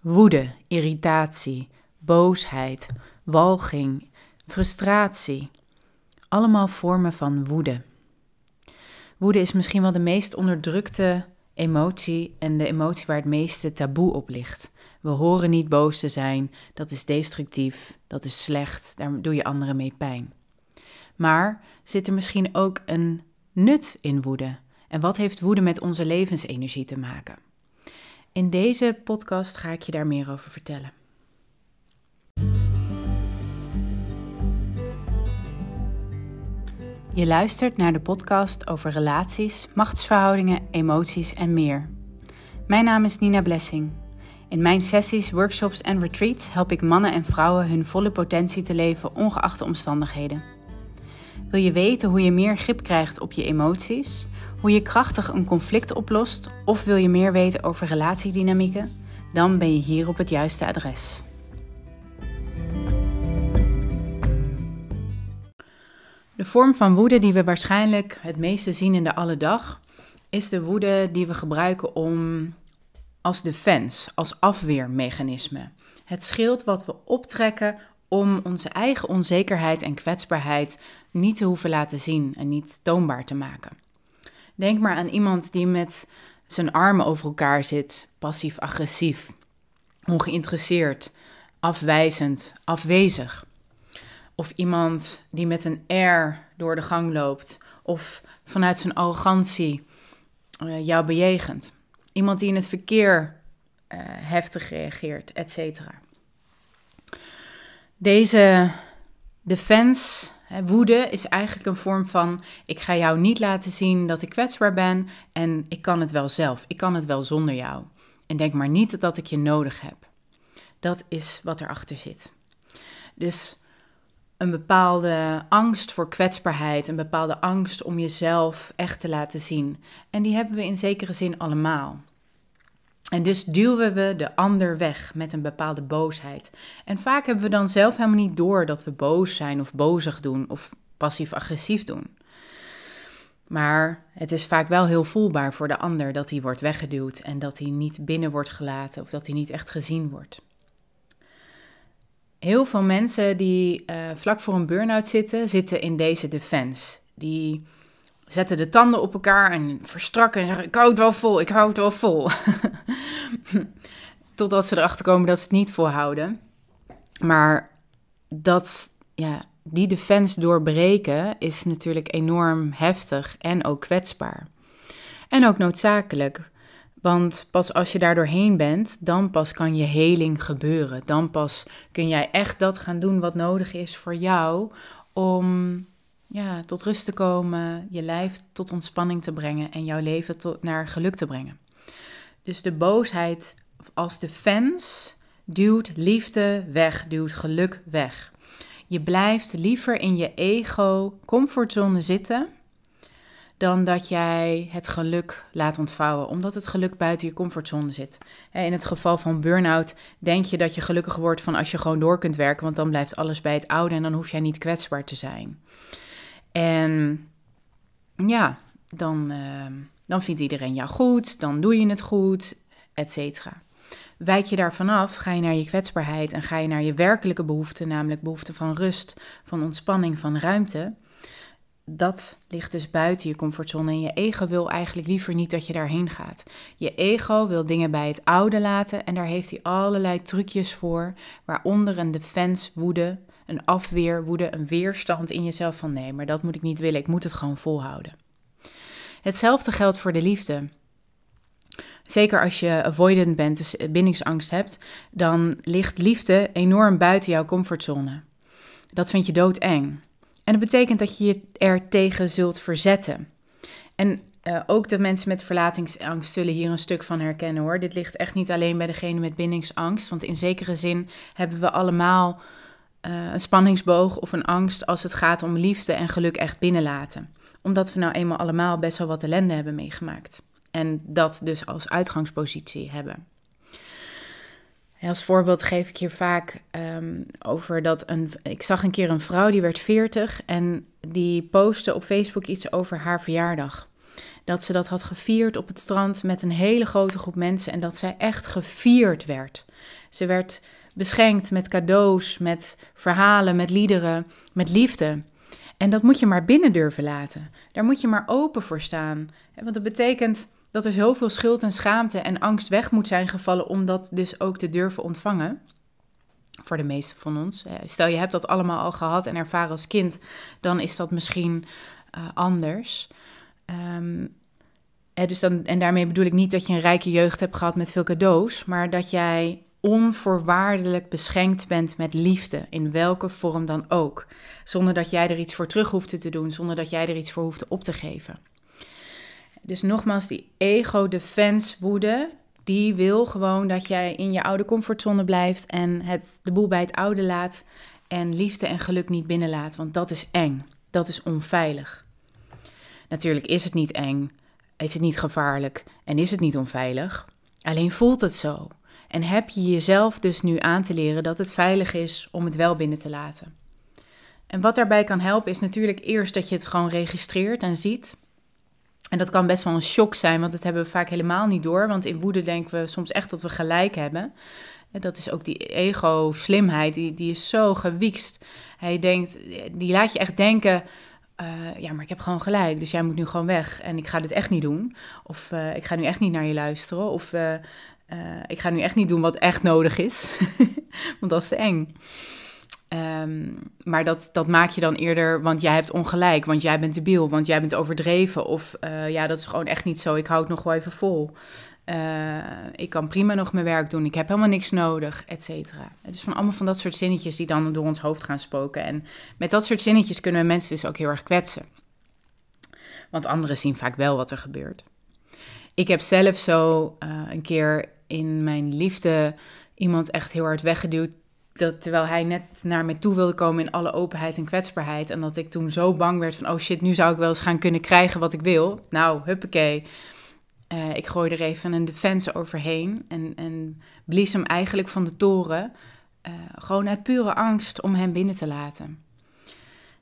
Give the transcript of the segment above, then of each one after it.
woede, irritatie, boosheid, walging, frustratie. Allemaal vormen van woede. Woede is misschien wel de meest onderdrukte emotie en de emotie waar het meeste taboe op ligt. We horen niet boos te zijn, dat is destructief, dat is slecht, daar doe je anderen mee pijn. Maar zit er misschien ook een nut in woede? En wat heeft woede met onze levensenergie te maken? In deze podcast ga ik je daar meer over vertellen. Je luistert naar de podcast over relaties, machtsverhoudingen, emoties en meer. Mijn naam is Nina Blessing. In mijn sessies, workshops en retreats help ik mannen en vrouwen hun volle potentie te leven, ongeacht de omstandigheden. Wil je weten hoe je meer grip krijgt op je emoties, hoe je krachtig een conflict oplost, of wil je meer weten over relatiedynamieken? Dan ben je hier op het juiste adres. De vorm van woede die we waarschijnlijk het meeste zien in de alledag, is de woede die we gebruiken om als defense, als afweermechanisme. Het schild wat we optrekken om onze eigen onzekerheid en kwetsbaarheid niet te hoeven laten zien en niet toonbaar te maken. Denk maar aan iemand die met zijn armen over elkaar zit, passief-agressief, ongeïnteresseerd, afwijzend, afwezig. Of iemand die met een R door de gang loopt of vanuit zijn arrogantie uh, jou bejegent. Iemand die in het verkeer uh, heftig reageert, etc. Deze defense, woede, is eigenlijk een vorm van: ik ga jou niet laten zien dat ik kwetsbaar ben en ik kan het wel zelf. Ik kan het wel zonder jou. En denk maar niet dat ik je nodig heb. Dat is wat erachter zit. Dus een bepaalde angst voor kwetsbaarheid, een bepaalde angst om jezelf echt te laten zien. En die hebben we in zekere zin allemaal. En dus duwen we de ander weg met een bepaalde boosheid. En vaak hebben we dan zelf helemaal niet door dat we boos zijn of bozig doen of passief-agressief doen. Maar het is vaak wel heel voelbaar voor de ander dat hij wordt weggeduwd en dat hij niet binnen wordt gelaten of dat hij niet echt gezien wordt. Heel veel mensen die uh, vlak voor een burn-out zitten, zitten in deze defense. Die zetten de tanden op elkaar en verstrakken en zeggen: Ik hou het wel vol, ik hou het wel vol. Totdat ze erachter komen dat ze het niet volhouden. Maar dat, ja, die defense doorbreken is natuurlijk enorm heftig en ook kwetsbaar. En ook noodzakelijk. Want pas als je daar doorheen bent, dan pas kan je heling gebeuren. Dan pas kun jij echt dat gaan doen wat nodig is voor jou om ja, tot rust te komen, je lijf tot ontspanning te brengen en jouw leven tot, naar geluk te brengen. Dus de boosheid als de fans duwt liefde weg, duwt geluk weg. Je blijft liever in je ego comfortzone zitten dan dat jij het geluk laat ontvouwen, omdat het geluk buiten je comfortzone zit. In het geval van burn-out denk je dat je gelukkig wordt van als je gewoon door kunt werken, want dan blijft alles bij het oude en dan hoef jij niet kwetsbaar te zijn. En ja, dan, uh, dan vindt iedereen jou goed, dan doe je het goed, et cetera. Wijk je daarvan af, ga je naar je kwetsbaarheid en ga je naar je werkelijke behoeften, namelijk behoefte van rust, van ontspanning, van ruimte. Dat ligt dus buiten je comfortzone en je ego wil eigenlijk liever niet dat je daarheen gaat. Je ego wil dingen bij het oude laten en daar heeft hij allerlei trucjes voor, waaronder een defense woede, een afweer, woede, een weerstand in jezelf van nee, maar dat moet ik niet willen, ik moet het gewoon volhouden. Hetzelfde geldt voor de liefde. Zeker als je avoidant bent, dus bindingsangst hebt, dan ligt liefde enorm buiten jouw comfortzone. Dat vind je doodeng. En dat betekent dat je je er tegen zult verzetten. En uh, ook de mensen met verlatingsangst zullen hier een stuk van herkennen hoor. Dit ligt echt niet alleen bij degene met bindingsangst. Want in zekere zin hebben we allemaal uh, een spanningsboog of een angst als het gaat om liefde en geluk echt binnenlaten. Omdat we nou eenmaal allemaal best wel wat ellende hebben meegemaakt. En dat dus als uitgangspositie hebben. Als voorbeeld geef ik hier vaak um, over dat een. Ik zag een keer een vrouw die werd 40 en die postte op Facebook iets over haar verjaardag. Dat ze dat had gevierd op het strand met een hele grote groep mensen en dat zij echt gevierd werd. Ze werd beschenkt met cadeaus, met verhalen, met liederen, met liefde. En dat moet je maar binnen durven laten. Daar moet je maar open voor staan. Want dat betekent dat er zoveel schuld en schaamte en angst weg moet zijn gevallen om dat dus ook te durven ontvangen. Voor de meeste van ons. Stel je hebt dat allemaal al gehad en ervaren als kind, dan is dat misschien uh, anders. Um, dus en daarmee bedoel ik niet dat je een rijke jeugd hebt gehad met veel cadeaus, maar dat jij onvoorwaardelijk beschenkt bent met liefde, in welke vorm dan ook. Zonder dat jij er iets voor terug hoeft te doen, zonder dat jij er iets voor hoeft op te geven. Dus nogmaals, die ego-defense woede, die wil gewoon dat jij in je oude comfortzone blijft en het, de boel bij het oude laat en liefde en geluk niet binnenlaat, want dat is eng, dat is onveilig. Natuurlijk is het niet eng, is het niet gevaarlijk en is het niet onveilig, alleen voelt het zo. En heb je jezelf dus nu aan te leren dat het veilig is om het wel binnen te laten. En wat daarbij kan helpen is natuurlijk eerst dat je het gewoon registreert en ziet. En dat kan best wel een shock zijn, want dat hebben we vaak helemaal niet door. Want in woede denken we soms echt dat we gelijk hebben. En dat is ook die ego-slimheid, die, die is zo gewiekst. Hij denkt, die laat je echt denken, uh, ja, maar ik heb gewoon gelijk, dus jij moet nu gewoon weg. En ik ga dit echt niet doen. Of uh, ik ga nu echt niet naar je luisteren. Of uh, ik ga nu echt niet doen wat echt nodig is. Want dat is eng. Um, maar dat, dat maak je dan eerder, want jij hebt ongelijk, want jij bent debiel, want jij bent overdreven. Of uh, ja, dat is gewoon echt niet zo, ik hou het nog wel even vol. Uh, ik kan prima nog mijn werk doen, ik heb helemaal niks nodig, et cetera. Dus van allemaal van dat soort zinnetjes die dan door ons hoofd gaan spoken. En met dat soort zinnetjes kunnen we mensen dus ook heel erg kwetsen. Want anderen zien vaak wel wat er gebeurt. Ik heb zelf zo een keer in mijn liefde iemand echt heel hard weggeduwd dat terwijl hij net naar me toe wilde komen in alle openheid en kwetsbaarheid. En dat ik toen zo bang werd van, oh shit, nu zou ik wel eens gaan kunnen krijgen wat ik wil. Nou, huppakee. Uh, ik gooi er even een defense overheen en, en blies hem eigenlijk van de toren. Uh, gewoon uit pure angst om hem binnen te laten.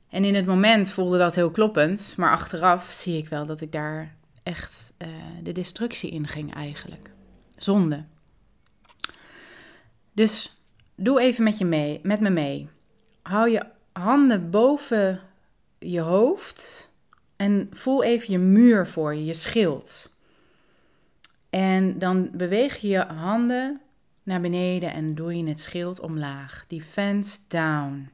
En in het moment voelde dat heel kloppend, maar achteraf zie ik wel dat ik daar echt uh, de destructie in ging eigenlijk. Zonde. Dus Doe even met, je mee, met me mee. Hou je handen boven je hoofd en voel even je muur voor je, je schild. En dan beweeg je je handen naar beneden en doe je het schild omlaag. Defense down.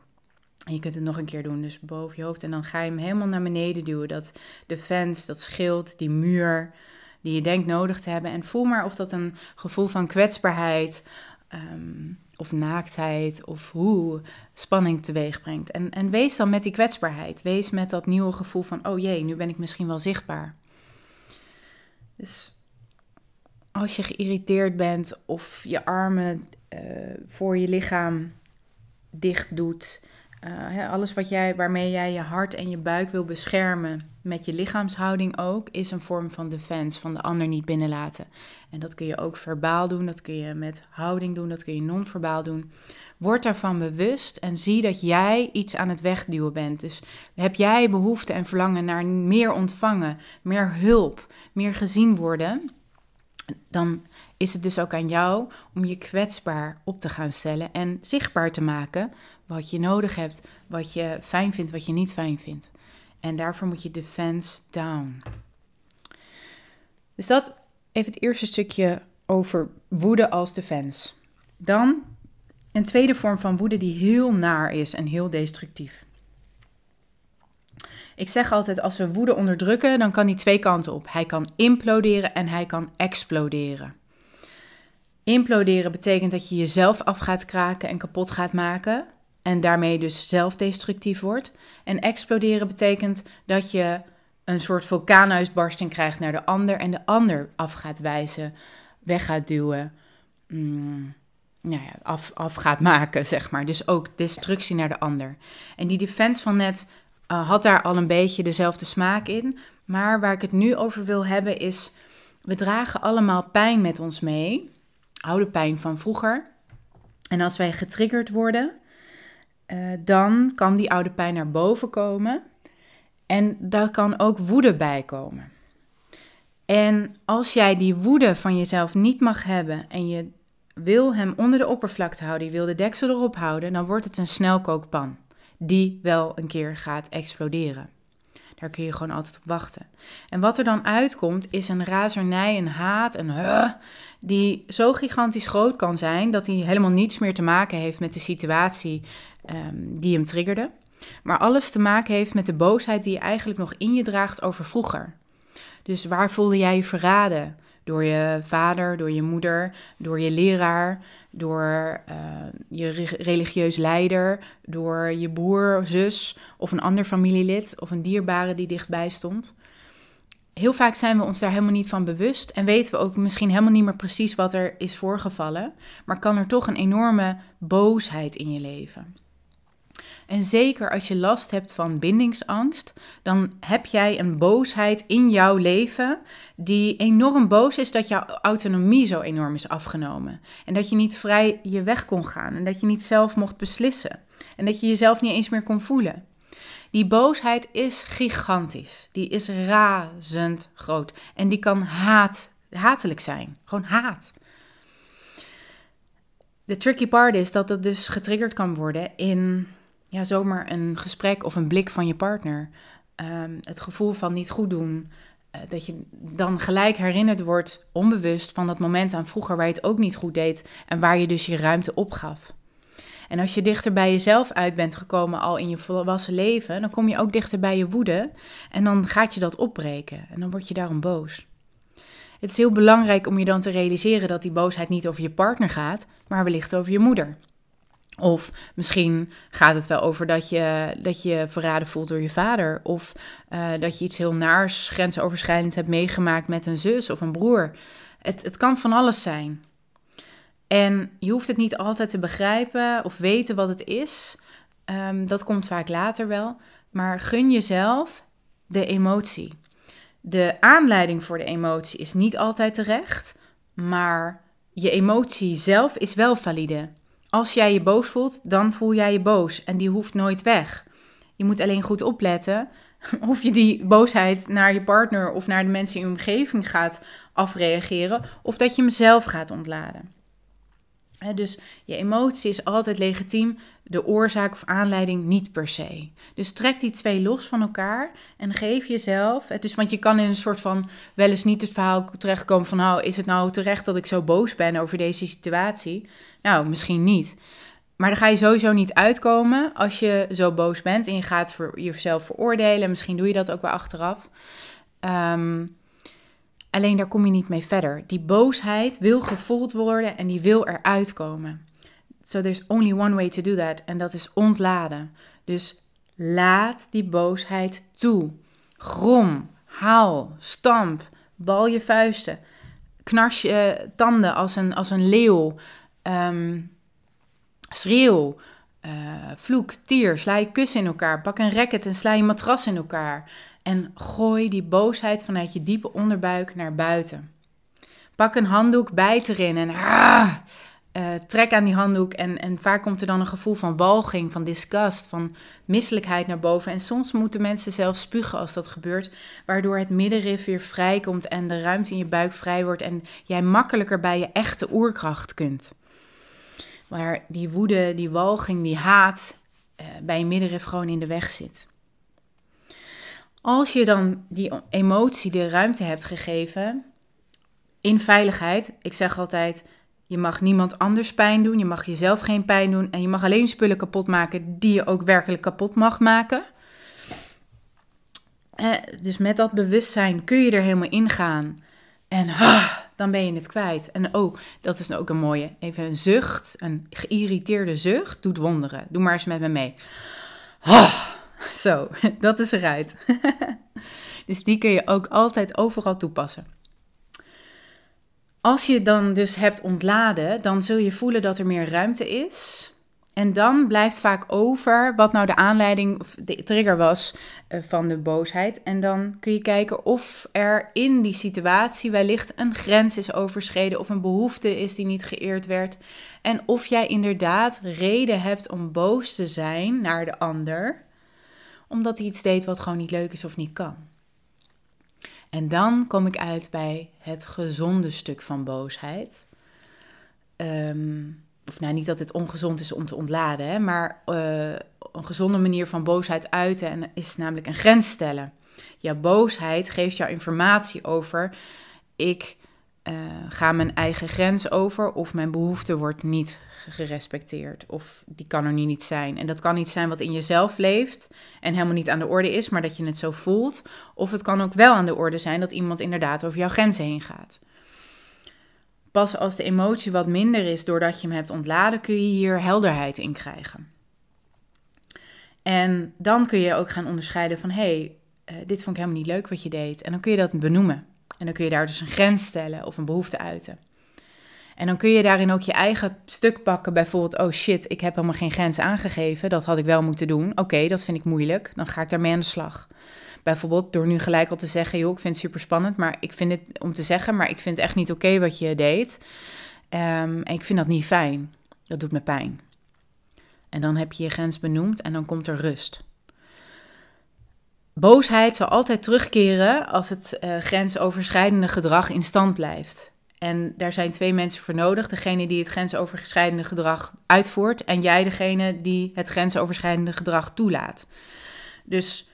Je kunt het nog een keer doen, dus boven je hoofd. En dan ga je hem helemaal naar beneden duwen. Dat defense, dat schild, die muur die je denkt nodig te hebben. En voel maar of dat een gevoel van kwetsbaarheid, um, of naaktheid of hoe spanning teweeg brengt. En, en wees dan met die kwetsbaarheid. Wees met dat nieuwe gevoel van, oh jee, nu ben ik misschien wel zichtbaar. Dus als je geïrriteerd bent of je armen uh, voor je lichaam dicht doet, uh, alles wat jij, waarmee jij je hart en je buik wil beschermen, met je lichaamshouding ook, is een vorm van defense, van de ander niet binnenlaten. En dat kun je ook verbaal doen, dat kun je met houding doen, dat kun je non-verbaal doen. Word daarvan bewust en zie dat jij iets aan het wegduwen bent. Dus heb jij behoefte en verlangen naar meer ontvangen, meer hulp, meer gezien worden, dan is het dus ook aan jou om je kwetsbaar op te gaan stellen en zichtbaar te maken wat je nodig hebt, wat je fijn vindt, wat je niet fijn vindt. En daarvoor moet je defense down. Dus dat even het eerste stukje over woede als defense. Dan een tweede vorm van woede die heel naar is en heel destructief. Ik zeg altijd, als we woede onderdrukken, dan kan die twee kanten op. Hij kan imploderen en hij kan exploderen. Imploderen betekent dat je jezelf af gaat kraken en kapot gaat maken en daarmee dus zelfdestructief wordt. En exploderen betekent dat je een soort vulkaanuitbarsting krijgt naar de ander en de ander af gaat wijzen, weg gaat duwen, mm, nou ja, af, af gaat maken, zeg maar. Dus ook destructie naar de ander. En die defense van net uh, had daar al een beetje dezelfde smaak in. Maar waar ik het nu over wil hebben is, we dragen allemaal pijn met ons mee. Oude pijn van vroeger. En als wij getriggerd worden, uh, dan kan die oude pijn naar boven komen. En daar kan ook woede bij komen. En als jij die woede van jezelf niet mag hebben en je wil hem onder de oppervlakte houden, je wil de deksel erop houden, dan wordt het een snelkookpan die wel een keer gaat exploderen. Daar kun je gewoon altijd op wachten. En wat er dan uitkomt is een razernij, een haat, een uh, die zo gigantisch groot kan zijn dat hij helemaal niets meer te maken heeft met de situatie um, die hem triggerde. Maar alles te maken heeft met de boosheid die je eigenlijk nog in je draagt over vroeger. Dus waar voelde jij je verraden? Door je vader, door je moeder, door je leraar, door uh, je religieus leider, door je broer, zus of een ander familielid of een dierbare die dichtbij stond. Heel vaak zijn we ons daar helemaal niet van bewust en weten we ook misschien helemaal niet meer precies wat er is voorgevallen, maar kan er toch een enorme boosheid in je leven. En zeker als je last hebt van bindingsangst, dan heb jij een boosheid in jouw leven die enorm boos is dat jouw autonomie zo enorm is afgenomen. En dat je niet vrij je weg kon gaan en dat je niet zelf mocht beslissen. En dat je jezelf niet eens meer kon voelen. Die boosheid is gigantisch. Die is razend groot. En die kan haat, hatelijk zijn. Gewoon haat. De tricky part is dat het dus getriggerd kan worden in ja, zomaar een gesprek of een blik van je partner. Ehm, het gevoel van niet goed doen. Uh, dat je dan gelijk herinnerd wordt, onbewust, van dat moment aan vroeger waar je het ook niet goed deed en waar je dus je ruimte opgaf. En als je dichter bij jezelf uit bent gekomen al in je volwassen leven, dan kom je ook dichter bij je woede en dan gaat je dat opbreken en dan word je daarom boos. Het is heel belangrijk om je dan te realiseren dat die boosheid niet over je partner gaat, maar wellicht over je moeder. Of misschien gaat het wel over dat je dat je verraden voelt door je vader. Of uh, dat je iets heel naars, grensoverschrijdend hebt meegemaakt met een zus of een broer. Het, het kan van alles zijn. En je hoeft het niet altijd te begrijpen of weten wat het is. Um, dat komt vaak later wel. Maar gun jezelf de emotie. De aanleiding voor de emotie is niet altijd terecht. Maar je emotie zelf is wel valide. Als jij je boos voelt, dan voel jij je boos en die hoeft nooit weg. Je moet alleen goed opletten of je die boosheid naar je partner of naar de mensen in je omgeving gaat afreageren of dat je hem zelf gaat ontladen. Dus je emotie is altijd legitiem, de oorzaak of aanleiding niet per se. Dus trek die twee los van elkaar en geef jezelf. Het is, want je kan in een soort van wel eens niet het verhaal terechtkomen van: nou, is het nou terecht dat ik zo boos ben over deze situatie? Nou, misschien niet. Maar dan ga je sowieso niet uitkomen als je zo boos bent en je gaat voor jezelf veroordelen. Misschien doe je dat ook wel achteraf. Um, alleen daar kom je niet mee verder. Die boosheid wil gevoeld worden en die wil eruit komen. So there's only one way to do that en dat is ontladen. Dus laat die boosheid toe. Grom, haal, stamp, bal je vuisten, knars je tanden als een, als een leeuw. Um, schreeuw, uh, vloek, tier, sla je kussen in elkaar. Pak een racket en sla je matras in elkaar. En gooi die boosheid vanuit je diepe onderbuik naar buiten. Pak een handdoek, bijt erin en ah, uh, trek aan die handdoek. En, en vaak komt er dan een gevoel van walging, van disgust, van misselijkheid naar boven. En soms moeten mensen zelfs spugen als dat gebeurt, waardoor het middenrif weer vrijkomt en de ruimte in je buik vrij wordt en jij makkelijker bij je echte oerkracht kunt. Waar die woede, die walging, die haat uh, bij je middenrif gewoon in de weg zit. Als je dan die emotie de ruimte hebt gegeven, in veiligheid, ik zeg altijd, je mag niemand anders pijn doen, je mag jezelf geen pijn doen en je mag alleen spullen kapot maken die je ook werkelijk kapot mag maken. Eh, dus met dat bewustzijn kun je er helemaal ingaan. En ah, dan ben je het kwijt. En oh, dat is ook een mooie. Even een zucht, een geïrriteerde zucht doet wonderen. Doe maar eens met me mee. Ah, zo, dat is eruit. dus die kun je ook altijd overal toepassen. Als je dan dus hebt ontladen, dan zul je voelen dat er meer ruimte is. En dan blijft vaak over wat nou de aanleiding of de trigger was eh, van de boosheid. En dan kun je kijken of er in die situatie wellicht een grens is overschreden of een behoefte is die niet geëerd werd. En of jij inderdaad reden hebt om boos te zijn naar de ander, omdat hij iets deed wat gewoon niet leuk is of niet kan. En dan kom ik uit bij het gezonde stuk van boosheid. Ehm, of nou, niet dat het ongezond is om te ontladen, hè, maar uh, een gezonde manier van boosheid uiten en is namelijk een grens stellen. Jouw boosheid geeft jou informatie over: ik uh, ga mijn eigen grens over of mijn behoefte wordt niet gerespecteerd of die kan er nu niet zijn. En dat kan niet zijn wat in jezelf leeft en helemaal niet aan de orde is, maar dat je het zo voelt. Of het kan ook wel aan de orde zijn dat iemand inderdaad over jouw grenzen heen gaat. Pas als de emotie wat minder is doordat je hem hebt ontladen, kun je hier helderheid in krijgen. En dan kun je ook gaan onderscheiden van hé, hey, uh, dit vond ik helemaal niet leuk wat je deed. En dan kun je dat benoemen. En dan kun je daar dus een grens stellen of een behoefte uiten. En dan kun je daarin ook je eigen stuk pakken. Bijvoorbeeld, oh shit, ik heb helemaal geen grens aangegeven. Dat had ik wel moeten doen. Oké, dat vind ik moeilijk. Dan ga ik daarmee aan de slag. Bijvoorbeeld door nu gelijk al te zeggen, joh, ik vind het super spannend. Maar ik vind het om te zeggen, maar ik vind het echt niet oké wat je deed. Um, en ik vind dat niet fijn. Dat doet me pijn. En dan heb je je grens benoemd en dan komt er rust. Boosheid zal altijd terugkeren als het uh, grensoverschrijdende gedrag in stand blijft. En daar zijn twee mensen voor nodig. Degene die het grensoverschrijdende gedrag uitvoert en jij degene die het grensoverschrijdende gedrag toelaat. Dus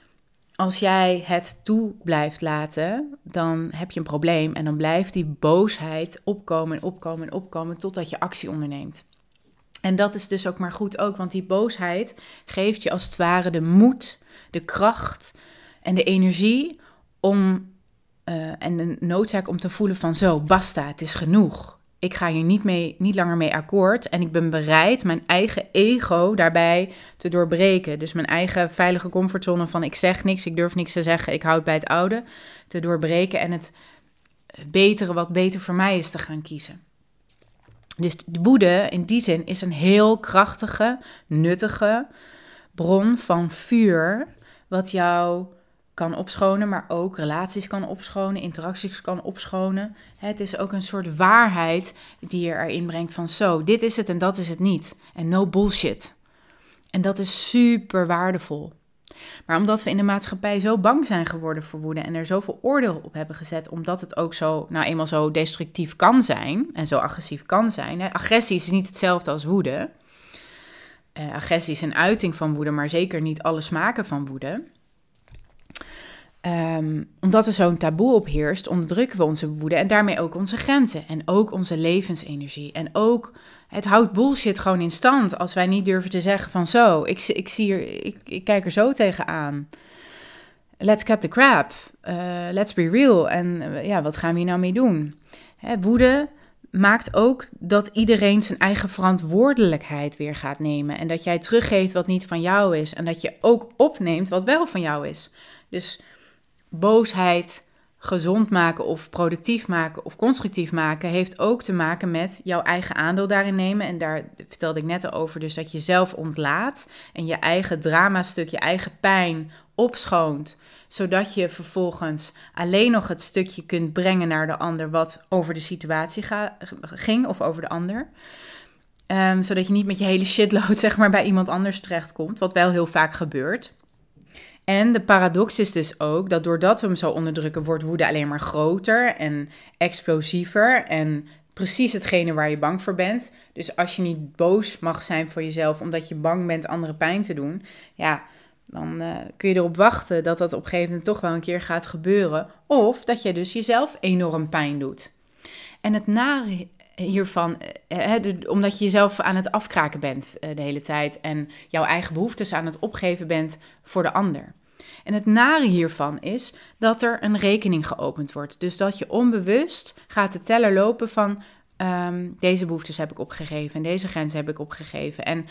als jij het toe blijft laten, dan heb je een probleem en dan blijft die boosheid opkomen en opkomen en opkomen totdat je actie onderneemt. En dat is dus ook maar goed ook, want die boosheid geeft je als het ware de moed, de kracht en de energie om uh, en de noodzaak om te voelen van zo, basta, het is genoeg. Ik ga hier niet, mee, niet langer mee akkoord en ik ben bereid mijn eigen ego daarbij te doorbreken. Dus mijn eigen veilige comfortzone van ik zeg niks, ik durf niks te zeggen, ik houd bij het oude, te doorbreken en het betere wat beter voor mij is te gaan kiezen. Dus de woede in die zin is een heel krachtige, nuttige bron van vuur, wat jou kan opschonen, maar ook relaties kan opschonen, interacties kan opschonen. Het is ook een soort waarheid die je erin brengt van zo, dit is het en dat is het niet. En no bullshit. En dat is super waardevol. Maar omdat we in de maatschappij zo bang zijn geworden voor woede en er zoveel oordeel op hebben gezet, omdat het ook zo, nou eenmaal zo destructief kan zijn en zo agressief kan zijn. Hè. Agressie is niet hetzelfde als woede. Uh, agressie is een uiting van woede, maar zeker niet alle smaken van woede. Um, omdat er zo'n taboe op heerst, onderdrukken we onze woede en daarmee ook onze grenzen en ook onze levensenergie. En ook het houdt bullshit gewoon in stand als wij niet durven te zeggen van zo, ik, ik, zie ik, kijk er zo tegenaan. Let's cut the crap. Uh, let's be real. En uh, ja, wat gaan we hier nou mee doen? Hè, woede maakt ook dat iedereen zijn eigen verantwoordelijkheid weer gaat nemen. En dat jij teruggeeft wat niet van jou is. En dat je ook opneemt wat wel van jou is. Dus boosheid gezond maken of productief maken of constructief maken heeft ook te maken met jouw eigen aandeel daarin nemen. En daar vertelde ik net over, dus dat je zelf ontlaat en je eigen dramastuk, je eigen pijn opschoont, zodat je vervolgens alleen nog het stukje kunt brengen naar de ander wat over de situatie ging of over de ander. Um, zodat je niet met je hele shitload zeg maar bij iemand anders terechtkomt, wat wel heel vaak gebeurt. En de paradox is dus ook dat doordat we hem zo onderdrukken, wordt woede alleen maar groter en explosiever en precies hetgene waar je bang voor bent. Dus als je niet boos mag zijn voor jezelf omdat je bang bent andere pijn te doen, ja, dan uh, kun je erop wachten dat dat op een gegeven moment toch wel een keer gaat gebeuren. Of dat je dus jezelf enorm pijn doet. En het nare hiervan, eh, omdat je jezelf aan het afkraken bent eh, de hele tijd en jouw eigen behoeftes aan het opgeven bent voor de ander. En het nare hiervan is dat er een rekening geopend wordt. Dus dat je onbewust gaat de teller lopen van ehm, deze behoeftes heb ik opgegeven en deze grenzen heb ik opgegeven. En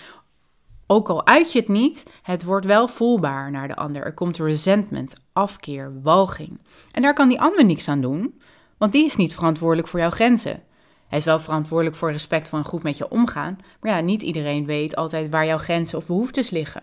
ook al uit je het niet, het wordt wel voelbaar naar de ander. Er komt resentment, afkeer, walging. En daar kan die ander niks aan doen, want die is niet verantwoordelijk voor jouw grenzen. Hij is wel verantwoordelijk voor respect van goed met je omgaan. Maar ja, niet iedereen weet altijd waar jouw grenzen of behoeftes liggen.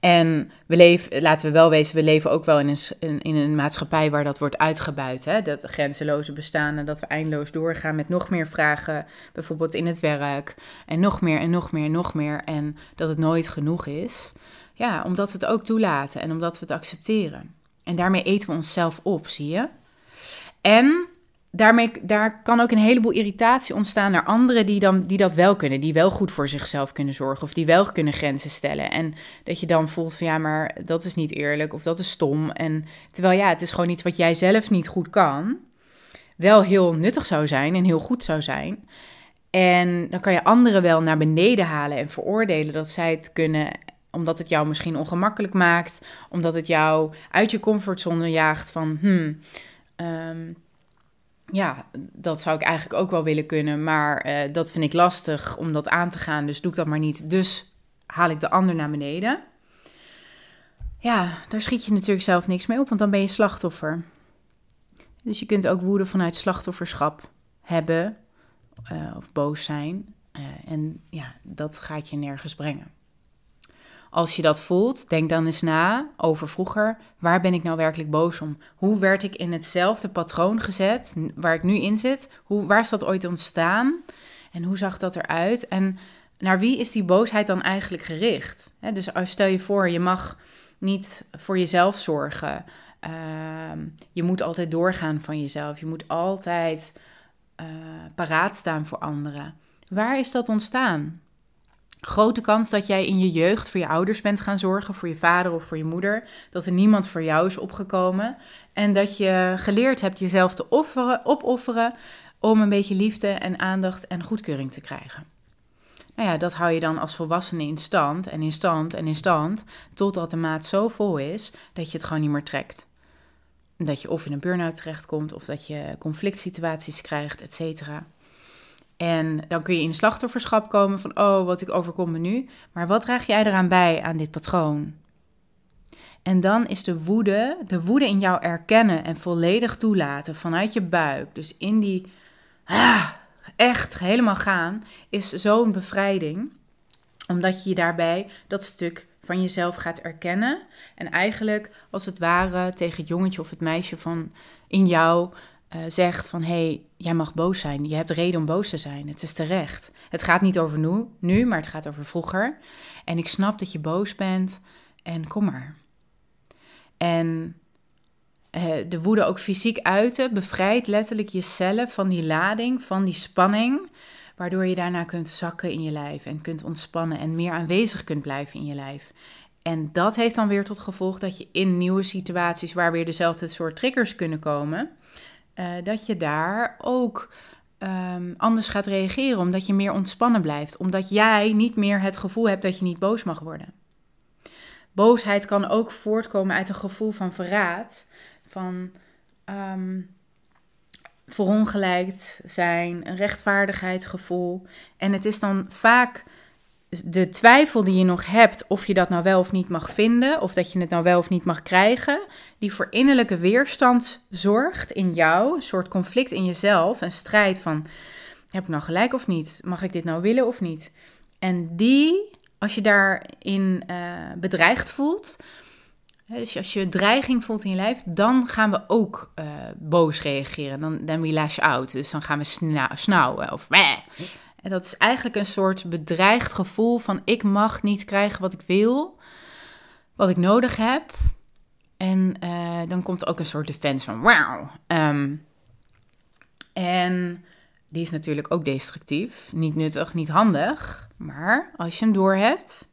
En we leven, laten we wel wezen, we leven ook wel in een, in een maatschappij waar dat wordt uitgebuit. Hè? Dat grenzeloze bestaan en dat we eindeloos doorgaan met nog meer vragen, bijvoorbeeld in het werk. En nog meer en nog meer en nog meer. En dat het nooit genoeg is. Ja, omdat we het ook toelaten en omdat we het accepteren. En daarmee eten we onszelf op, zie je? En daarmee, daar kan ook een heleboel irritatie ontstaan naar anderen die, dan, die dat wel kunnen. Die wel goed voor zichzelf kunnen zorgen of die wel kunnen grenzen stellen. En dat je dan voelt van ja, maar dat is niet eerlijk of dat is stom. En terwijl ja, het is gewoon iets wat jij zelf niet goed kan. Wel heel nuttig zou zijn en heel goed zou zijn. En dan kan je anderen wel naar beneden halen en veroordelen dat zij het kunnen omdat het jou misschien ongemakkelijk maakt, omdat het jou uit je comfortzone jaagt van, hmm, um, ja, dat zou ik eigenlijk ook wel willen kunnen, maar uh, dat vind ik lastig om dat aan te gaan, dus doe ik dat maar niet. Dus haal ik de ander naar beneden. Ja, daar schiet je natuurlijk zelf niks mee op, want dan ben je slachtoffer. Dus je kunt ook woede vanuit slachtofferschap hebben uh, of boos zijn. Uh, en ja, dat gaat je nergens brengen. Als je dat voelt, denk dan eens na over vroeger. Waar ben ik nou werkelijk boos om? Hoe werd ik in hetzelfde patroon gezet waar ik nu in zit? Hoe, waar is dat ooit ontstaan? En hoe zag dat eruit? En naar wie is die boosheid dan eigenlijk gericht? dus stel je voor, je mag niet voor jezelf zorgen. Uh, je moet altijd doorgaan van jezelf. Je moet altijd uh, paraat staan voor anderen. Waar is dat ontstaan? Grote kans dat jij in je jeugd voor je ouders bent gaan zorgen, voor je vader of voor je moeder. Dat er niemand voor jou is opgekomen. En dat je geleerd hebt jezelf te offeren, opofferen om een beetje liefde en aandacht en goedkeuring te krijgen. Nou ja, dat hou je dan als volwassene in stand en in stand en in stand, totdat de maat zo vol is dat je het gewoon niet meer trekt. Dat je of in een burn-out terechtkomt, of dat je conflict situaties krijgt, et cetera. En dan kun je in slachtofferschap komen van, oh, wat ik overkom me nu. Maar wat draag jij eraan bij aan dit patroon? En dan is de woede, de woede in jou erkennen en volledig toelaten vanuit je buik. Dus in die, ah, echt helemaal gaan, is zo'n bevrijding. Omdat je daarbij dat stuk van jezelf gaat erkennen. En eigenlijk als het ware tegen het jongetje of het meisje van in jou uh, zegt van hey, jij mag boos zijn. Je hebt reden om boos te zijn. Het is terecht. Het gaat niet over nu, nu, maar het gaat over vroeger. En ik snap dat je boos bent en kom maar. En uh, de woede ook fysiek uiten bevrijdt letterlijk jezelf van die lading, van die spanning, waardoor je daarna kunt zakken in je lijf en kunt ontspannen en meer aanwezig kunt blijven in je lijf. En dat heeft dan weer tot gevolg dat je in nieuwe situaties waar weer dezelfde soort triggers kunnen komen, uh, dat je daar ook um, anders gaat reageren, omdat je meer ontspannen blijft, omdat jij niet meer het gevoel hebt dat je niet boos mag worden. Boosheid kan ook voortkomen uit een gevoel van verraad, van um, verongelijkt zijn, een rechtvaardigheidsgevoel. En het is dan vaak de twijfel die je nog hebt of je dat nou wel of niet mag vinden, of dat je het nou wel of niet mag krijgen, die voor innerlijke weerstand zorgt in jou, een soort conflict in jezelf, een strijd van heb ik nou gelijk of niet? Mag ik dit nou willen of niet? En die, als je daarin uh, bedreigd voelt, dus als je dreiging voelt in je lijf, dan gaan we ook uh, boos reageren. Dan, dan we lash out. Dus dan gaan we sna snauwen of en dat is eigenlijk een soort bedreigd gevoel van ik mag niet krijgen wat ik wil, wat ik nodig heb. En uh, dan komt ook een soort defense van wauw. Um, en die is natuurlijk ook destructief. Niet nuttig, niet handig. Maar als je hem door hebt,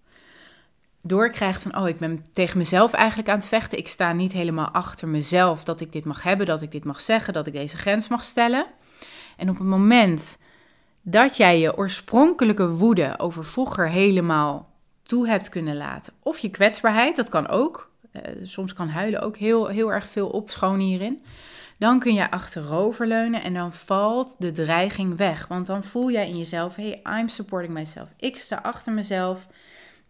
doorkrijgt van oh, ik ben tegen mezelf eigenlijk aan het vechten. Ik sta niet helemaal achter mezelf dat ik dit mag hebben, dat ik dit mag zeggen, dat ik deze grens mag stellen. En op het moment dat jij je oorspronkelijke woede over vroeger helemaal toe hebt kunnen laten. Of je kwetsbaarheid, dat kan ook. Uh, soms kan huilen ook heel, heel erg veel opschonen hierin. Dan kun je achteroverleunen en dan valt de dreiging weg. Want dan voel jij in jezelf: hey, I'm supporting myself. Ik sta achter mezelf.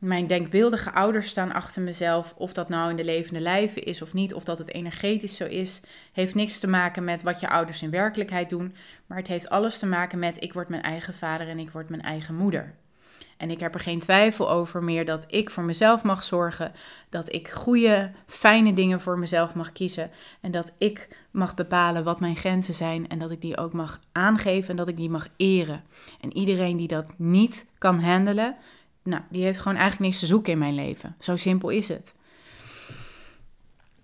Mijn denkbeeldige ouders staan achter mezelf. Of dat nou in de levende lijven is of niet, of dat het energetisch zo is, heeft niks te maken met wat je ouders in werkelijkheid doen. Maar het heeft alles te maken met ik word mijn eigen vader en ik word mijn eigen moeder. En ik heb er geen twijfel over meer dat ik voor mezelf mag zorgen. Dat ik goede, fijne dingen voor mezelf mag kiezen. En dat ik mag bepalen wat mijn grenzen zijn. En dat ik die ook mag aangeven en dat ik die mag eren. En iedereen die dat niet kan handelen, nou, die heeft gewoon eigenlijk niks te zoeken in mijn leven. Zo simpel is het.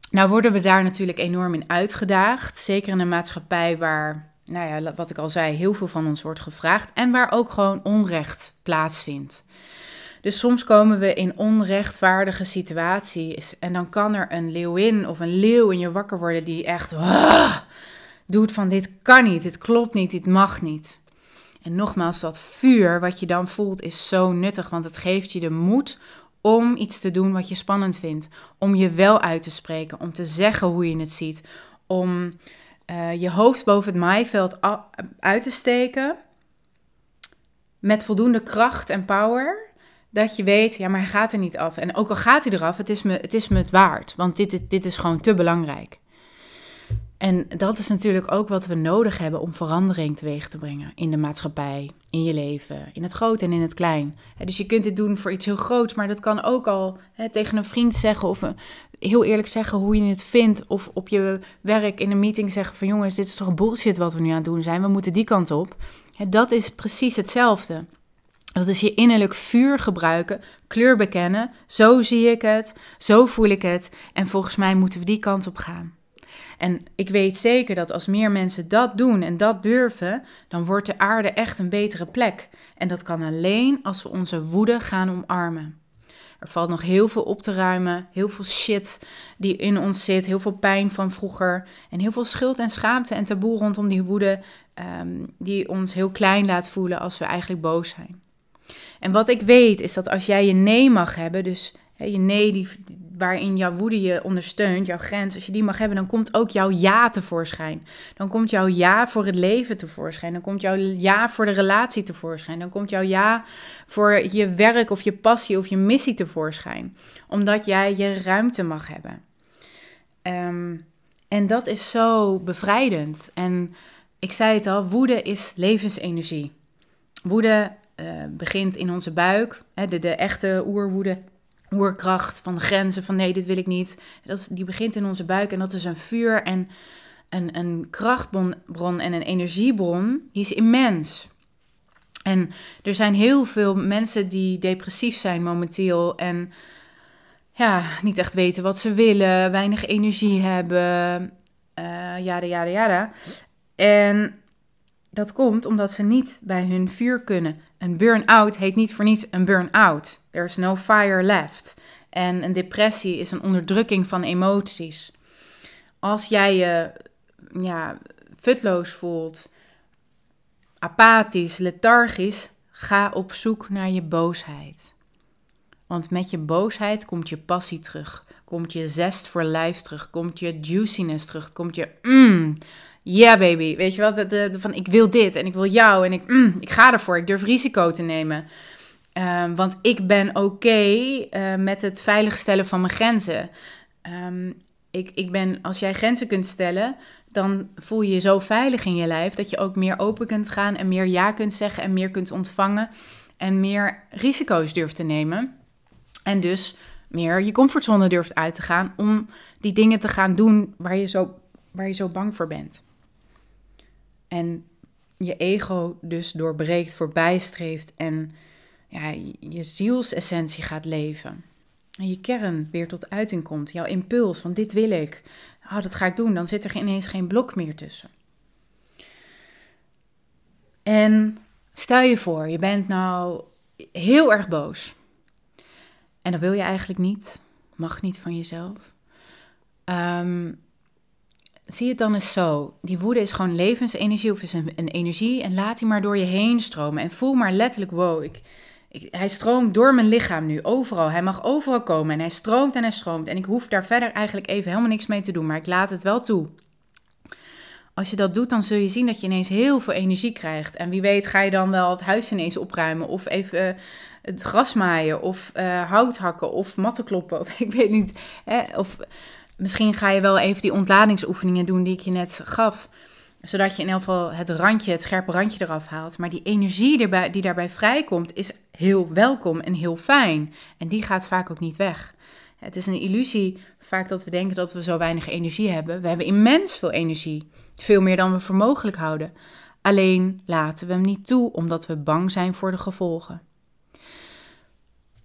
Nou worden we daar natuurlijk enorm in uitgedaagd. Zeker in een maatschappij waar, nou ja, wat ik al zei, heel veel van ons wordt gevraagd. En waar ook gewoon onrecht plaatsvindt. Dus soms komen we in onrechtvaardige situaties. En dan kan er een leeuwin of een leeuw in je wakker worden die echt doet van dit kan niet, dit klopt niet, dit mag niet. En nogmaals, dat vuur wat je dan voelt is zo nuttig, want het geeft je de moed om iets te doen wat je spannend vindt. Om je wel uit te spreken, om te zeggen hoe je het ziet. Om uh, je hoofd boven het maaiveld uit te steken. Met voldoende kracht en power. Dat je weet, ja, maar hij gaat er niet af. En ook al gaat hij eraf, het is me het, is me het waard. Want dit, dit is gewoon te belangrijk. En dat is natuurlijk ook wat we nodig hebben om verandering teweeg te brengen in de maatschappij, in je leven, in het groot en in het klein. Dus je kunt dit doen voor iets heel groots, maar dat kan ook al hè, tegen een vriend zeggen of heel eerlijk zeggen hoe je het vindt. Of op je werk in een meeting zeggen van jongens, dit is toch bullshit wat we nu aan het doen zijn, we moeten die kant op. Dat is precies hetzelfde. Dat is je innerlijk vuur gebruiken, kleur bekennen. Zo zie ik het, zo voel ik het en volgens mij moeten we die kant op gaan. En ik weet zeker dat als meer mensen dat doen en dat durven, dan wordt de aarde echt een betere plek. En dat kan alleen als we onze woede gaan omarmen. Er valt nog heel veel op te ruimen, heel veel shit die in ons zit, heel veel pijn van vroeger en heel veel schuld en schaamte en taboe rondom die woede um, die ons heel klein laat voelen als we eigenlijk boos zijn. En wat ik weet is dat als jij je nee mag hebben, dus je nee die, waarin jouw woede je ondersteunt, jouw grens, als je die mag hebben, dan komt ook jouw ja tevoorschijn. Dan komt jouw ja voor het leven tevoorschijn. Dan komt jouw ja voor de relatie tevoorschijn. Dan komt jouw ja voor je werk of je passie of je missie tevoorschijn. Omdat jij je ruimte mag hebben. Ehm, en dat is zo bevrijdend. En ik zei het al, woede is levensenergie. Woede uh, begint in onze buik, hè, de, de echte oerwoede oerkracht van de grenzen van nee, dit wil ik niet. Dat is, die begint in onze buik en dat is een vuur en een, een krachtbron en een energiebron. Die is immens. En er zijn heel veel mensen die depressief zijn momenteel en ja, niet echt weten wat ze willen, weinig energie hebben, uh, jada, jada, jada. En dat komt omdat ze niet bij hun vuur kunnen. Een burn-out heet niet voor niets een burn-out. There's no fire left. En een depressie is een onderdrukking van emoties. Als jij je ja, futloos voelt, apathisch, lethargisch, ga op zoek naar je boosheid. Want met je boosheid komt je passie terug, komt je zest voor lijf terug, komt je juiciness terug, komt je mm, yeah baby, weet je wel, van ik wil dit en ik wil jou en ik, mm, ik ga ervoor, ik durf risico te nemen. Um, want ik ben oké uh, met het veiligstellen van mijn grenzen. Um, ik, ik ben, als jij grenzen kunt stellen, dan voel je je zo veilig in je lijf dat je ook meer open kunt gaan en meer ja kunt zeggen en meer kunt ontvangen en meer risico's durft te nemen. En dus meer je comfortzone durft uit te gaan om die dingen te gaan doen waar je zo, waar je zo bang voor bent. En je ego dus doorbreekt, voorbijstreeft en ja, je zielsessentie gaat leven. En je kern weer tot uiting komt. Jouw impuls van dit wil ik. Oh, dat ga ik doen. Dan zit er ineens geen blok meer tussen. En stel je voor, je bent nou heel erg boos. En dat wil je eigenlijk niet. Mag niet van jezelf. Um, zie het dan eens zo. Die woede is gewoon levensenergie of is een, energie. En laat die maar door je heen stromen. En voel maar letterlijk, wow, ik, hij stroomt door mijn lichaam nu, overal. Hij mag overal komen en hij stroomt en hij stroomt. En ik hoef daar verder eigenlijk even helemaal niks mee te doen, maar ik laat het wel toe. Als je dat doet, dan zul je zien dat je ineens heel veel energie krijgt. En wie weet ga je dan wel het huis ineens opruimen of even uh, het gras maaien of uh, hout hakken of matten kloppen of ik weet niet. Hè? Of misschien ga je wel even die ontladingsoefeningen doen die ik je net gaf zodat je in elk geval het randje, het scherpe randje eraf haalt. Maar die energie die daarbij vrijkomt, is heel welkom en heel fijn. En die gaat vaak ook niet weg. Het is een illusie vaak dat we denken dat we zo weinig energie hebben. We hebben immens veel energie. Veel meer dan we voor mogelijk houden. Alleen laten we hem niet toe omdat we bang zijn voor de gevolgen.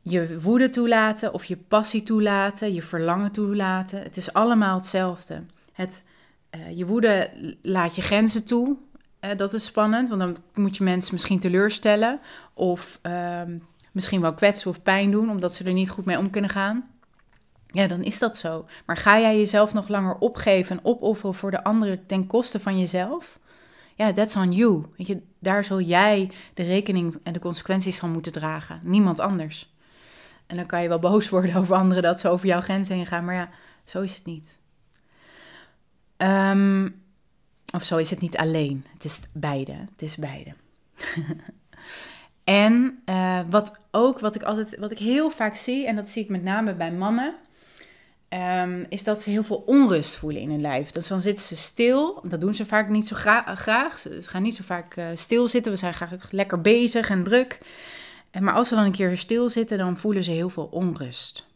Je woede toelaten of je passie toelaten, je verlangen toelaten. Het is allemaal hetzelfde. Het, uh, je woede laat je grenzen toe. Uh, dat is spannend, want dan moet je mensen misschien teleurstellen of ehm, misschien wel kwetsen of pijn doen, omdat ze er niet goed mee om kunnen gaan. Ja, dan is dat zo. Maar ga jij jezelf nog langer opgeven en opofferen voor de anderen ten koste van jezelf? Ja, that's on you. Weet je, daar zul jij de rekening en de consequenties van moeten dragen. Niemand anders. En dan kan je wel boos worden over anderen dat ze over jouw grenzen heen gaan. Maar ja, zo is het niet. Ehm, of zo is het niet alleen. Het is beide. Het is beide. en uh, wat ook, wat ik altijd, wat ik heel vaak zie, en dat zie ik met name bij mannen, um, is dat ze heel veel onrust voelen in hun lijf. Dus dan zitten ze stil. Dat doen ze vaak niet zo gra graag. Ze gaan niet zo vaak uh, stil zitten. We zijn graag lekker bezig en druk. Maar als ze dan een keer stil zitten, dan voelen ze heel veel onrust.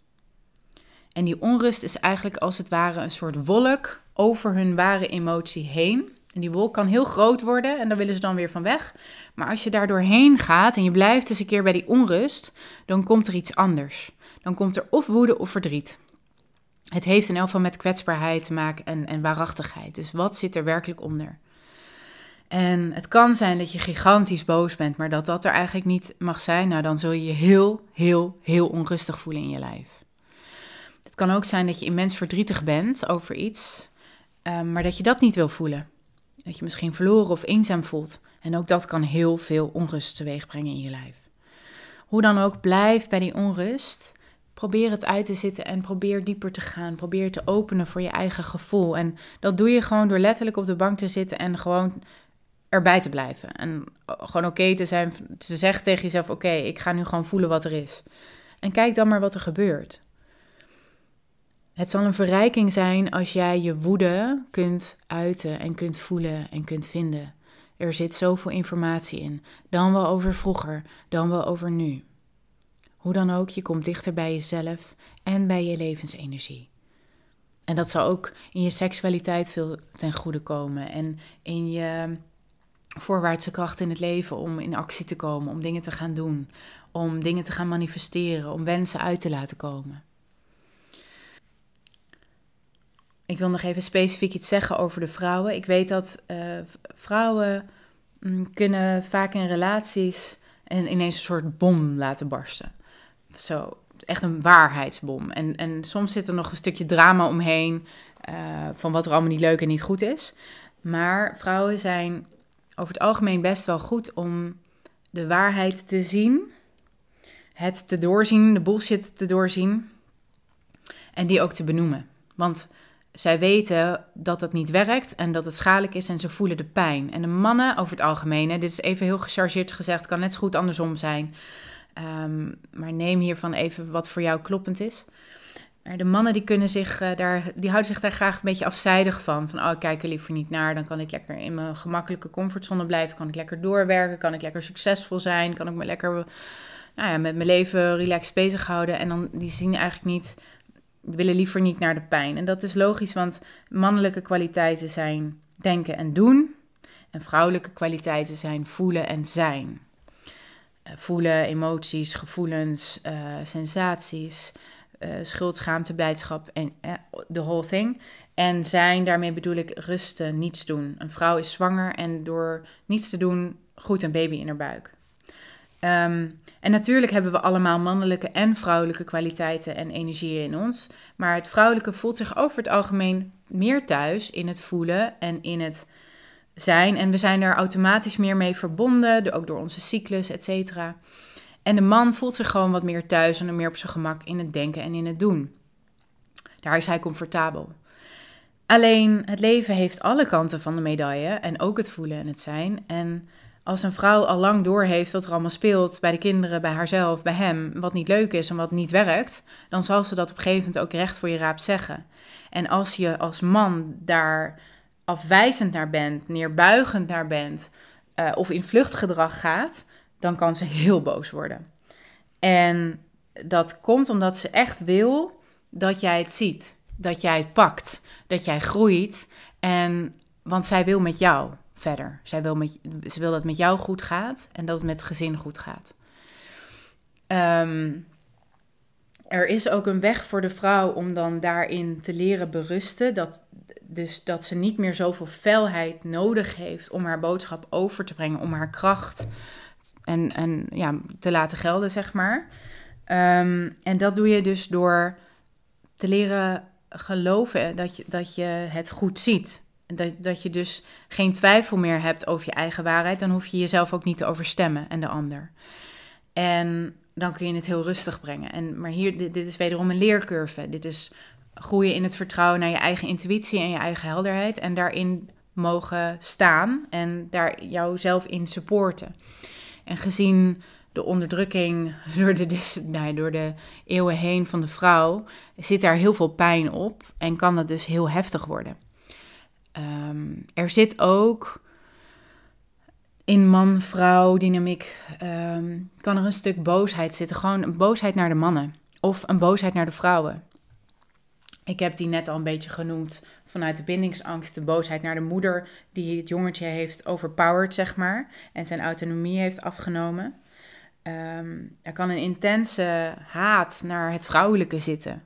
En die onrust is eigenlijk als het ware een soort wolk over hun ware emotie heen. En die wolk kan heel groot worden en daar willen ze dan weer van weg. Maar als je daar doorheen gaat en je blijft eens een keer bij die onrust, dan komt er iets anders. Dan komt er of woede of verdriet. Het heeft in elk geval met kwetsbaarheid te maken en, en waarachtigheid. Dus wat zit er werkelijk onder? En het kan zijn dat je gigantisch boos bent, maar dat dat er eigenlijk niet mag zijn. Nou, dan zul je je heel, heel, heel onrustig voelen in je lijf. Het kan ook zijn dat je immens verdrietig bent over iets, ehm, maar dat je dat niet wil voelen. Dat je misschien verloren of eenzaam voelt. En ook dat kan heel veel onrust teweeg brengen in je lijf. Hoe dan ook, blijf bij die onrust. Probeer het uit te zitten en probeer dieper te gaan. Probeer te openen voor je eigen gevoel. En dat doe je gewoon door letterlijk op de bank te zitten en gewoon erbij te blijven. En gewoon oké te zijn, te zeggen tegen jezelf: Oké, ik ga nu gewoon voelen wat er is. En kijk dan maar wat er gebeurt. Het zal een verrijking zijn als jij je woede kunt uiten en kunt voelen en kunt vinden. Er zit zoveel informatie in. Dan wel over vroeger, dan wel over nu. Hoe dan ook, je komt dichter bij jezelf en bij je levensenergie. En dat zal ook in je seksualiteit veel ten goede komen en in je voorwaartse kracht in het leven om in actie te komen, om dingen te gaan doen, om dingen te gaan manifesteren, om wensen uit te laten komen. Ik wil nog even specifiek iets zeggen over de vrouwen. Ik weet dat uh, vrouwen mm, kunnen vaak in relaties en ineens een soort bom laten barsten. Zo, echt een waarheidsbom. En, en soms zit er nog een stukje drama omheen uh, van wat er allemaal niet leuk en niet goed is. Maar vrouwen zijn over het algemeen best wel goed om de waarheid te zien, het te doorzien, de bullshit te doorzien en die ook te benoemen. Want zij weten dat het niet werkt en dat het schadelijk is en ze voelen de pijn. En de mannen over het algemeen, dit is even heel gechargeerd gezegd, kan net zo goed andersom zijn. Um, maar neem hiervan even wat voor jou kloppend is. De mannen die kunnen zich uh, daar, die houden zich daar graag een beetje afzijdig van. Van oh, ik kijk er liever niet naar. Dan kan ik lekker in mijn gemakkelijke comfortzone blijven. Kan ik lekker doorwerken. Kan ik lekker succesvol zijn. Kan ik me lekker nou ja, met mijn leven relaxed bezighouden. En dan die zien eigenlijk niet, willen liever niet naar de pijn. En dat is logisch, want mannelijke kwaliteiten zijn denken en doen. En vrouwelijke kwaliteiten zijn voelen en zijn. Uh, voelen, emoties, gevoelens, uh, sensaties uh, schuld, schaamte, blijdschap en de whole thing. En zijn, daarmee bedoel ik rusten, niets doen. Een vrouw is zwanger en door niets te doen groeit een baby in haar buik. Um, en natuurlijk hebben we allemaal mannelijke en vrouwelijke kwaliteiten en energieën in ons. Maar het vrouwelijke voelt zich over het algemeen meer thuis in het voelen en in het zijn. En we zijn er automatisch meer mee verbonden, ook door onze cyclus, et cetera. En de man voelt zich gewoon wat meer thuis en meer op zijn gemak in het denken en in het doen. Daar is hij comfortabel. Alleen het leven heeft alle kanten van de medaille en ook het voelen en het zijn. En als een vrouw al lang doorheeft wat er allemaal speelt bij de kinderen, bij haarzelf, bij hem, wat niet leuk is en wat niet werkt, dan zal ze dat op een gegeven moment ook recht voor je raap zeggen. En als je als man daar afwijzend naar bent, neerbuigend naar bent uh, of in vluchtgedrag gaat, dan kan ze heel boos worden. En dat komt omdat ze echt wil dat jij het ziet, dat jij het pakt, dat jij groeit. En, want zij wil met jou verder. Zij wil, met, ze wil dat het met jou goed gaat en dat het met het gezin goed gaat. Um, er is ook een weg voor de vrouw om dan daarin te leren berusten. Dat, dus dat ze niet meer zoveel felheid nodig heeft om haar boodschap over te brengen, om haar kracht en, en ja, te laten gelden, zeg maar. Ehm, en dat doe je dus door te leren geloven dat je, dat je het goed ziet. Dat, dat je dus geen twijfel meer hebt over je eigen waarheid. Dan hoef je jezelf ook niet te overstemmen en de ander. En dan kun je het heel rustig brengen. En, maar hier, dit, dit is wederom een leercurve. Dit is groeien in het vertrouwen naar je eigen intuïtie en je eigen helderheid. En daarin mogen staan en daar jouzelf in supporten. En gezien de onderdrukking door de, door de eeuwen heen van de vrouw, zit daar heel veel pijn op en kan dat dus heel heftig worden. Ehm, er zit ook in man-vrouw dynamiek, ehm, kan er een stuk boosheid zitten. Gewoon een boosheid naar de mannen of een boosheid naar de vrouwen. Ik heb die net al een beetje genoemd vanuit de bindingsangst, de boosheid naar de moeder die het jongetje heeft overpowered, zeg maar, en zijn autonomie heeft afgenomen. Ehm, er kan een intense haat naar het vrouwelijke zitten.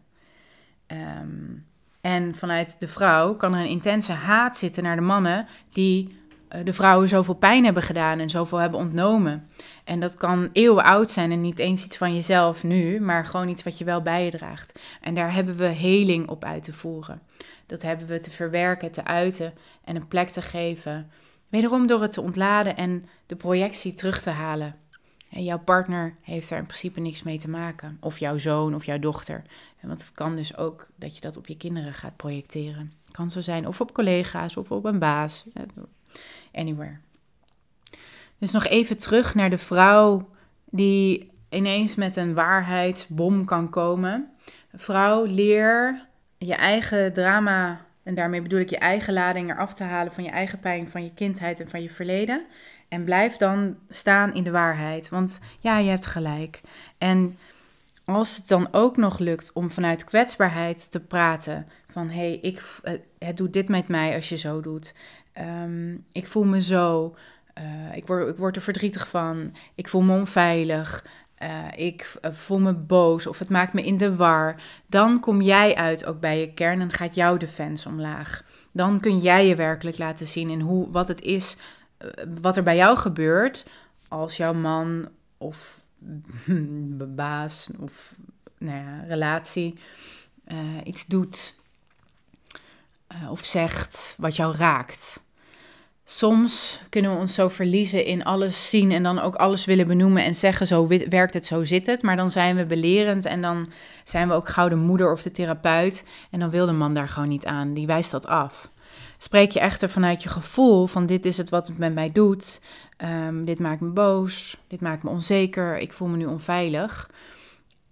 Ehm, en vanuit de vrouw kan er een intense haat zitten naar de mannen die uh, de vrouwen zoveel pijn hebben gedaan en zoveel hebben ontnomen. En dat kan eeuwen oud zijn en niet eens iets van jezelf nu, maar gewoon iets wat je wel bijdraagt. En daar hebben we heling op uit te voeren. Dat hebben we te verwerken, te uiten en een plek te geven. Wederom door het te ontladen en de projectie terug te halen. En jouw partner heeft daar in principe niks mee te maken. Of jouw zoon of jouw dochter. Want het kan dus ook dat je dat op je kinderen gaat projecteren. Kan zo zijn, of op collega's of op een baas. Anywhere. Dus nog even terug naar de vrouw die ineens met een waarheidsbom kan komen. Vrouw, leer je eigen drama, en daarmee bedoel ik je eigen lading eraf te halen van je eigen pijn, van je kindheid en van je verleden. En blijf dan staan in de waarheid. Want ja, je hebt gelijk. En als het dan ook nog lukt om vanuit kwetsbaarheid te praten. Van hey, ik, eh, het doet dit met mij als je zo doet. Ehm, ik voel me zo. Uh, ik, word, ik word er verdrietig van. Ik voel me onveilig. Uh, ik voel me boos of het maakt me in de war. Dan kom jij uit ook bij je kern en gaat jouw defense omlaag. Dan kun jij je werkelijk laten zien in hoe, wat het is eh, wat er bij jou gebeurt als jouw man of baas of nou ja, relatie iets doet of zegt wat jou raakt. Soms kunnen we ons zo verliezen in alles zien en dan ook alles willen benoemen en zeggen: zo werkt het, zo zit het. Maar dan zijn we belerend en dan zijn we ook gauw de moeder of de therapeut. En dan wil de man daar gewoon niet aan. Die wijst dat af. Spreek je echter vanuit je gevoel van dit is het wat het met mij doet. Um, dit maakt me boos, dit maakt me onzeker, ik voel me nu onveilig.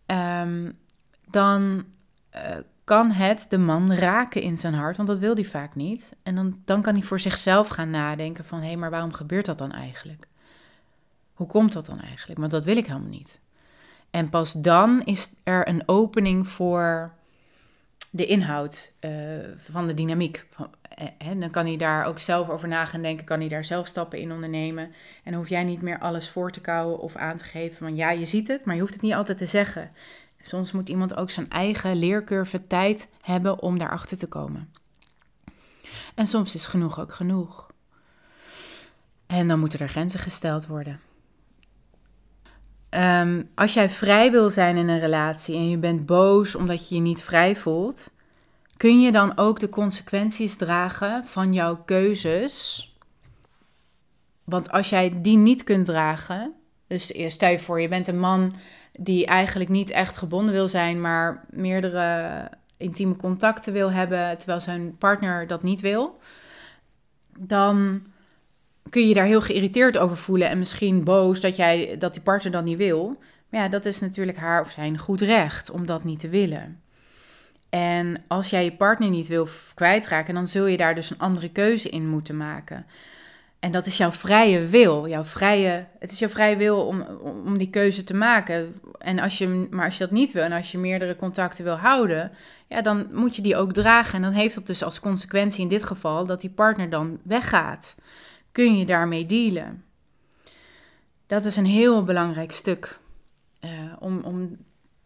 Um, dan uh, kan het de man raken in zijn hart, want dat wil hij vaak niet. En dan, dan kan hij voor zichzelf gaan nadenken van hé, hey, maar waarom gebeurt dat dan eigenlijk? Hoe komt dat dan eigenlijk? Want dat wil ik helemaal niet. En pas dan is er een opening voor de inhoud uh, van de dynamiek. En eh, dan kan hij daar ook zelf over na gaan denken, kan hij daar zelf stappen in ondernemen. En hoef jij niet meer alles voor te kouwen of aan te geven van ja, je ziet het, maar je hoeft het niet altijd te zeggen. Soms moet iemand ook zijn eigen leercurve tijd hebben om daarachter te komen. En soms is genoeg ook genoeg. En dan moeten er grenzen gesteld worden. Um, als jij vrij wil zijn in een relatie en je bent boos omdat je je niet vrij voelt, kun je dan ook de consequenties dragen van jouw keuzes? Want als jij die niet kunt dragen, dus stel je voor, je bent een man die eigenlijk niet echt gebonden wil zijn, maar meerdere intieme contacten wil hebben, terwijl zijn partner dat niet wil, dan kun je daar heel geïrriteerd over voelen en misschien boos dat, jij, dat die partner dat niet wil. Maar ja, dat is natuurlijk haar of zijn goed recht om dat niet te willen. En als jij je partner niet wil kwijtraken, dan zul je daar dus een andere keuze in moeten maken. En dat is jouw vrije wil. Jouw vrije, het is jouw vrije wil om, om die keuze te maken. En als je, maar als je dat niet wil en als je meerdere contacten wil houden, ja, dan moet je die ook dragen. En dan heeft dat dus als consequentie in dit geval dat die partner dan weggaat. Kun je daarmee dealen? Dat is een heel belangrijk stuk. Uh, om, om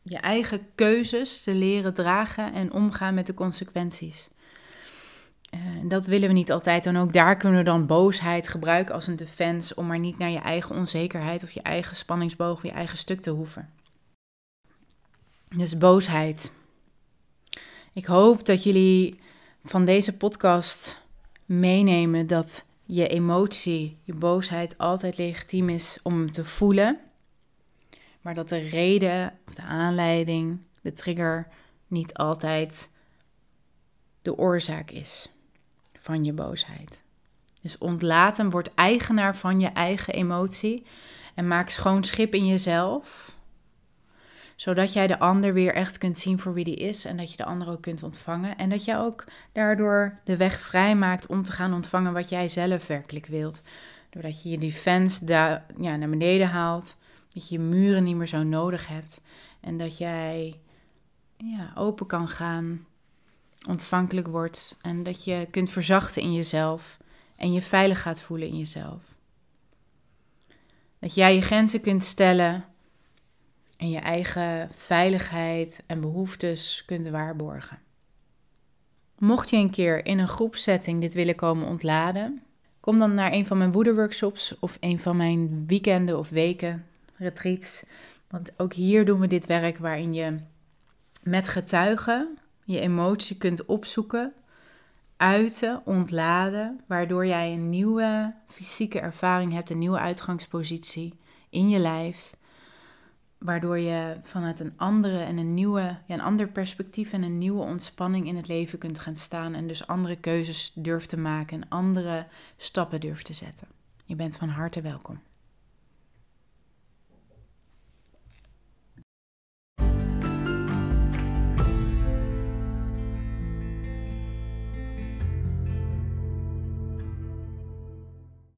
je eigen keuzes te leren dragen en omgaan met de consequenties. Uh, dat willen we niet altijd. En ook daar kunnen we dan boosheid gebruiken als een defense om maar niet naar je eigen onzekerheid of je eigen spanningsboog of je eigen stuk te hoeven. Dus boosheid. Ik hoop dat jullie van deze podcast meenemen dat je emotie, je boosheid altijd legitiem is om te voelen. Maar dat de reden of de aanleiding, de trigger, niet altijd de oorzaak is van je boosheid. Dus ontlaat hem, word eigenaar van je eigen emotie en maak schoon schip in jezelf zodat jij de ander weer echt kunt zien voor wie die is en dat je de ander ook kunt ontvangen. En dat jij ook daardoor de weg vrij maakt om te gaan ontvangen wat jij zelf werkelijk wilt. Doordat je je defense daar, ja, naar beneden haalt, dat je je muren niet meer zo nodig hebt en dat jij ja, open kan gaan, ontvankelijk wordt en dat je kunt verzachten in jezelf en je veilig gaat voelen in jezelf. Dat jij je grenzen kunt stellen en je eigen veiligheid en behoeftes kunt waarborgen. Mocht je een keer in een groepsetting dit willen komen ontladen, kom dan naar een van mijn woederworkshops of een van mijn weekenden of weken retreats. Want ook hier doen we dit werk waarin je met getuigen je emotie kunt opzoeken, uiten, ontladen, waardoor jij een nieuwe fysieke ervaring hebt, een nieuwe uitgangspositie in je lijf Waardoor je vanuit een andere en een nieuwe, ja, een ander perspectief en een nieuwe ontspanning in het leven kunt gaan staan. En dus andere keuzes durft te maken en andere stappen durft te zetten. Je bent van harte welkom.